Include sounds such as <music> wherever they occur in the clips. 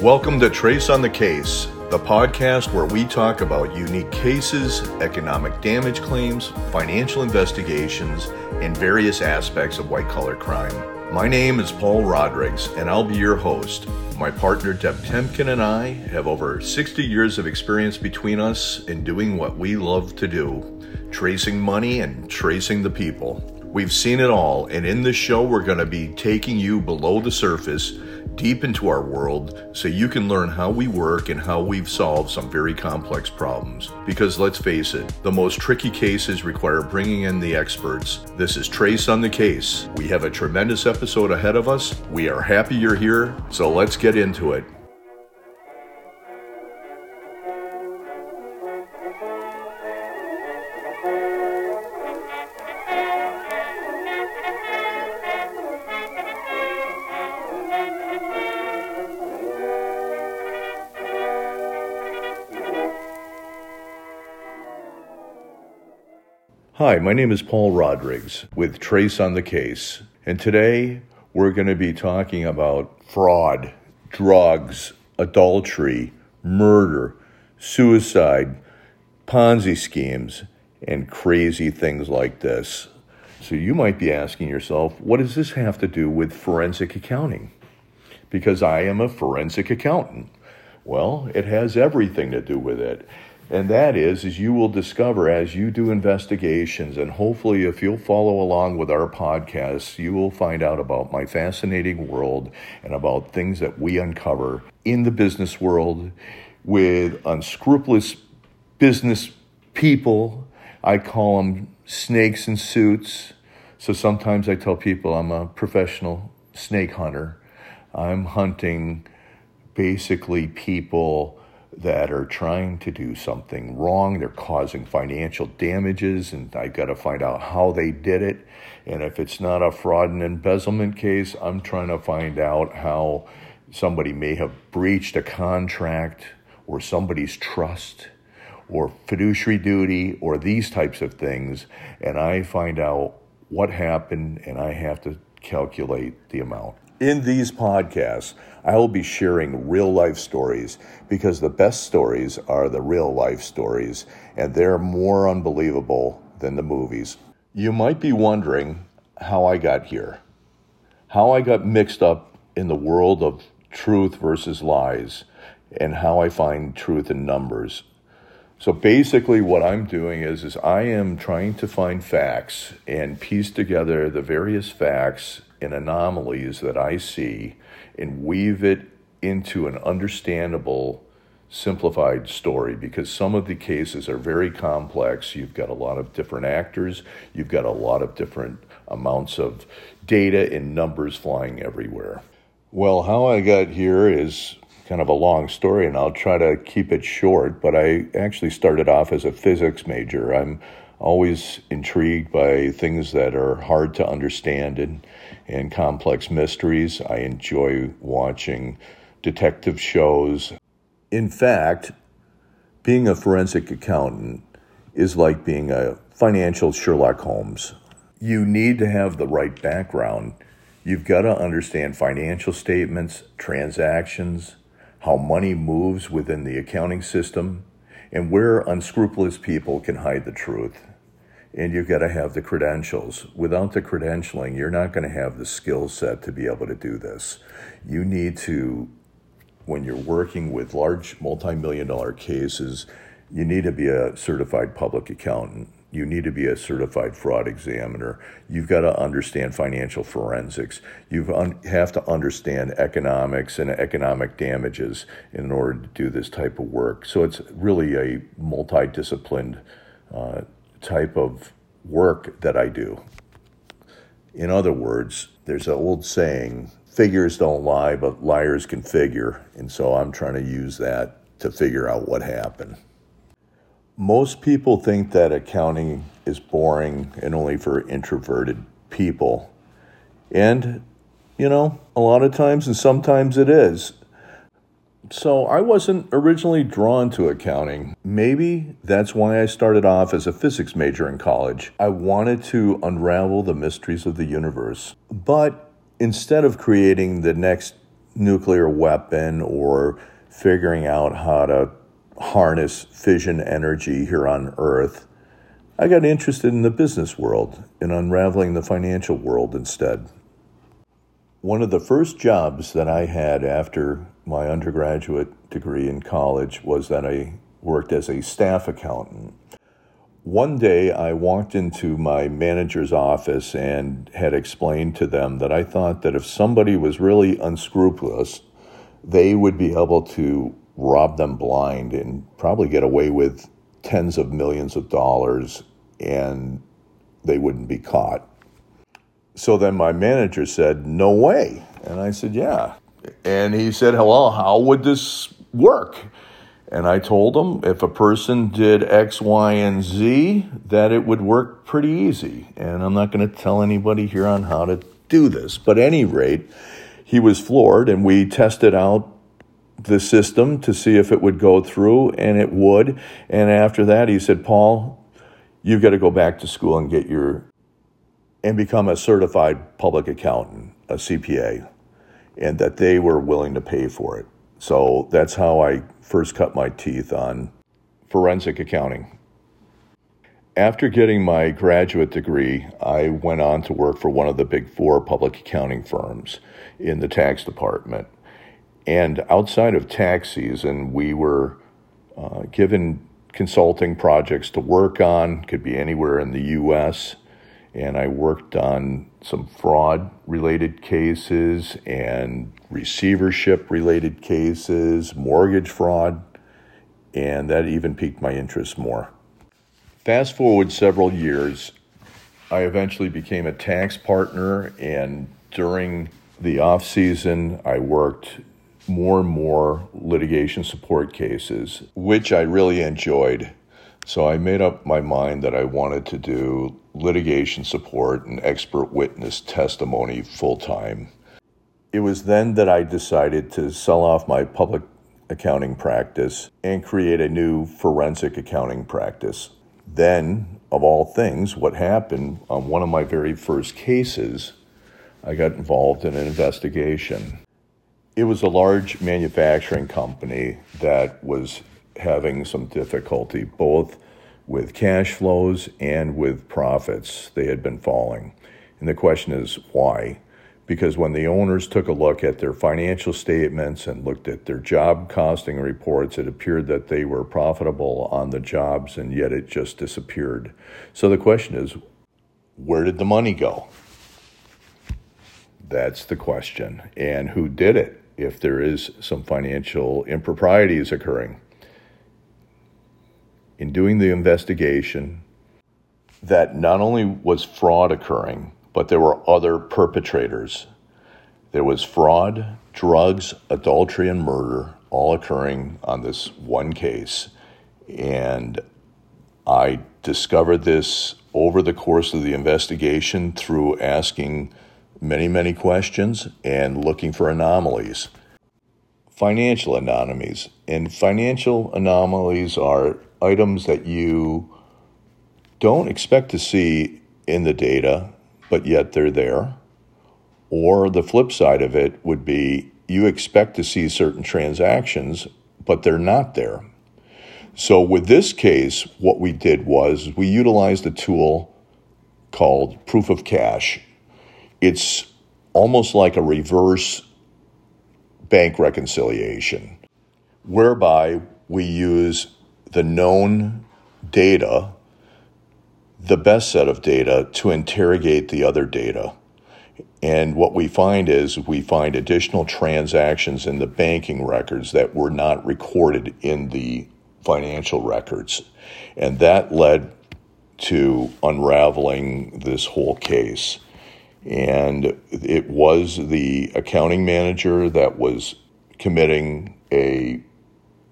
Welcome to Trace on the Case, the podcast where we talk about unique cases, economic damage claims, financial investigations, and various aspects of white collar crime. My name is Paul Rodrigues, and I'll be your host. My partner Deb Temkin and I have over 60 years of experience between us in doing what we love to do tracing money and tracing the people. We've seen it all, and in this show, we're going to be taking you below the surface, deep into our world, so you can learn how we work and how we've solved some very complex problems. Because let's face it, the most tricky cases require bringing in the experts. This is Trace on the Case. We have a tremendous episode ahead of us. We are happy you're here, so let's get into it. Hi, my name is Paul Rodrigues with Trace on the Case, and today we're going to be talking about fraud, drugs, adultery, murder, suicide, Ponzi schemes, and crazy things like this. So you might be asking yourself, what does this have to do with forensic accounting? Because I am a forensic accountant. Well, it has everything to do with it. And that is, is you will discover as you do investigations, and hopefully, if you'll follow along with our podcasts, you will find out about my fascinating world and about things that we uncover in the business world with unscrupulous business people. I call them snakes in suits. So sometimes I tell people I'm a professional snake hunter. I'm hunting basically people that are trying to do something wrong. They're causing financial damages, and I've got to find out how they did it. And if it's not a fraud and embezzlement case, I'm trying to find out how somebody may have breached a contract or somebody's trust or fiduciary duty or these types of things. And I find out what happened, and I have to calculate the amount. In these podcasts, I will be sharing real life stories because the best stories are the real life stories, and they're more unbelievable than the movies. You might be wondering how I got here, how I got mixed up in the world of truth versus lies, and how I find truth in numbers. So basically, what I'm doing is, is I am trying to find facts and piece together the various facts and anomalies that I see and weave it into an understandable, simplified story because some of the cases are very complex. You've got a lot of different actors, you've got a lot of different amounts of data and numbers flying everywhere. Well, how I got here is kind of a long story, and I'll try to keep it short. But I actually started off as a physics major. I'm always intrigued by things that are hard to understand and, and complex mysteries. I enjoy watching detective shows. In fact, being a forensic accountant is like being a financial Sherlock Holmes. You need to have the right background. You've got to understand financial statements, transactions, how money moves within the accounting system, and where unscrupulous people can hide the truth and you've got to have the credentials. Without the credentialing, you're not going to have the skill set to be able to do this. You need to, when you're working with large multi million dollar cases, you need to be a certified public accountant. You need to be a certified fraud examiner. You've got to understand financial forensics. You un- have to understand economics and economic damages in order to do this type of work. So it's really a multidisciplined uh, type of work that I do. In other words, there's an old saying figures don't lie, but liars can figure. And so I'm trying to use that to figure out what happened. Most people think that accounting is boring and only for introverted people. And, you know, a lot of times and sometimes it is. So I wasn't originally drawn to accounting. Maybe that's why I started off as a physics major in college. I wanted to unravel the mysteries of the universe. But instead of creating the next nuclear weapon or figuring out how to harness fission energy here on Earth. I got interested in the business world and unraveling the financial world instead. One of the first jobs that I had after my undergraduate degree in college was that I worked as a staff accountant. One day I walked into my manager's office and had explained to them that I thought that if somebody was really unscrupulous, they would be able to rob them blind and probably get away with tens of millions of dollars and they wouldn't be caught. So then my manager said, No way. And I said, Yeah. And he said, Well, how would this work? And I told him if a person did X, Y, and Z, that it would work pretty easy. And I'm not going to tell anybody here on how to do this. But any rate, he was floored, and we tested out the system to see if it would go through, and it would. And after that, he said, Paul, you've got to go back to school and get your and become a certified public accountant, a CPA, and that they were willing to pay for it. So that's how I first cut my teeth on forensic accounting. After getting my graduate degree, I went on to work for one of the big four public accounting firms in the tax department. And outside of tax season, we were uh, given consulting projects to work on, could be anywhere in the US. And I worked on some fraud related cases and receivership related cases, mortgage fraud, and that even piqued my interest more. Fast forward several years, I eventually became a tax partner, and during the off season, I worked more and more litigation support cases, which I really enjoyed. So I made up my mind that I wanted to do litigation support and expert witness testimony full time. It was then that I decided to sell off my public accounting practice and create a new forensic accounting practice. Then, of all things, what happened on one of my very first cases, I got involved in an investigation. It was a large manufacturing company that was having some difficulty both with cash flows and with profits. They had been falling. And the question is why? Because when the owners took a look at their financial statements and looked at their job costing reports, it appeared that they were profitable on the jobs and yet it just disappeared. So the question is where did the money go? That's the question. And who did it if there is some financial improprieties occurring? In doing the investigation that not only was fraud occurring, but there were other perpetrators. There was fraud, drugs, adultery, and murder all occurring on this one case. And I discovered this over the course of the investigation through asking many, many questions and looking for anomalies. Financial anomalies. And financial anomalies are items that you don't expect to see in the data, but yet they're there. Or the flip side of it would be you expect to see certain transactions, but they're not there. So, with this case, what we did was we utilized a tool called proof of cash. It's almost like a reverse bank reconciliation, whereby we use the known data, the best set of data, to interrogate the other data. And what we find is we find additional transactions in the banking records that were not recorded in the financial records. And that led to unraveling this whole case. And it was the accounting manager that was committing a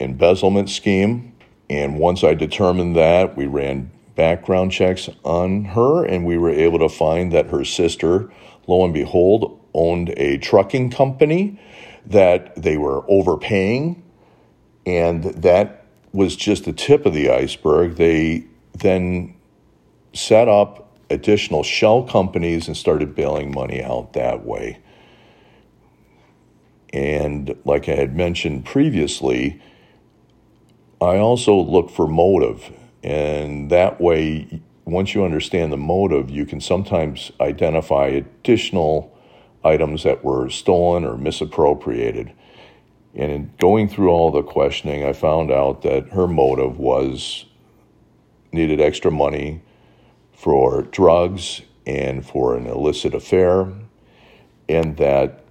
embezzlement scheme and once I determined that, we ran background checks on her, and we were able to find that her sister, lo and behold, owned a trucking company that they were overpaying. And that was just the tip of the iceberg. They then set up additional shell companies and started bailing money out that way. And like I had mentioned previously, I also look for motive. And that way, once you understand the motive, you can sometimes identify additional items that were stolen or misappropriated. And in going through all the questioning, I found out that her motive was needed extra money for drugs and for an illicit affair, and that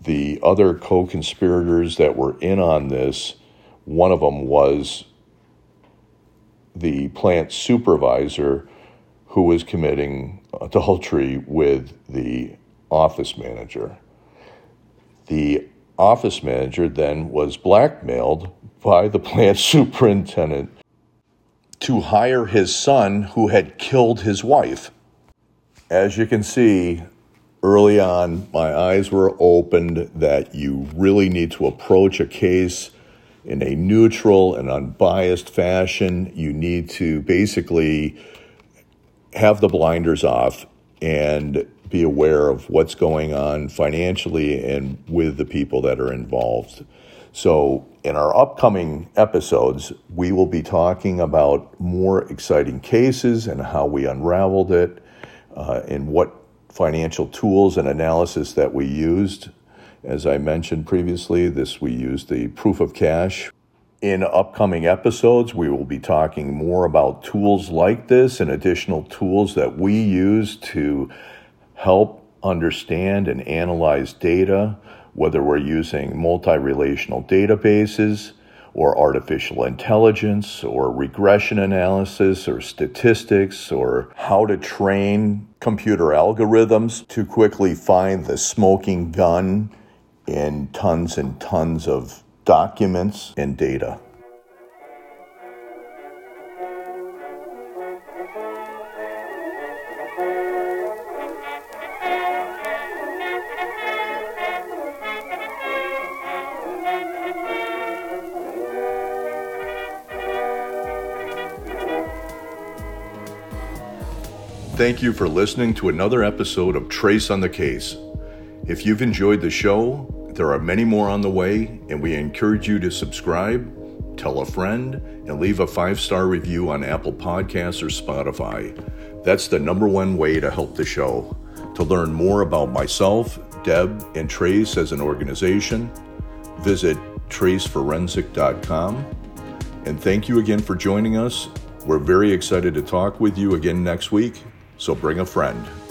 the other co conspirators that were in on this, one of them was the plant supervisor who was committing adultery with the office manager. The office manager then was blackmailed by the plant <laughs> superintendent to hire his son who had killed his wife. As you can see, early on, my eyes were opened that you really need to approach a case in a neutral and unbiased fashion. You need to basically have the blinders off and be aware of what's going on financially and with the people that are involved. So, in our upcoming episodes, we will be talking about more exciting cases and how we unraveled it, uh, and what financial tools and analysis that we used. As I mentioned previously, this we use the proof of cash. In upcoming episodes, we will be talking more about tools like this and additional tools that we use to help understand and analyze data, whether we're using multi relational databases or artificial intelligence or regression analysis or statistics or how to train computer algorithms to quickly find the smoking gun in tons and tons of documents and data. Thank you for listening to another episode of Trace on the Case. If you've enjoyed the show, there are many more on the way, and we encourage you to subscribe, tell a friend, and leave a five star review on Apple Podcasts or Spotify. That's the number one way to help the show. To learn more about myself, Deb, and Trace as an organization, visit traceforensic.com. And thank you again for joining us. We're very excited to talk with you again next week so bring a friend.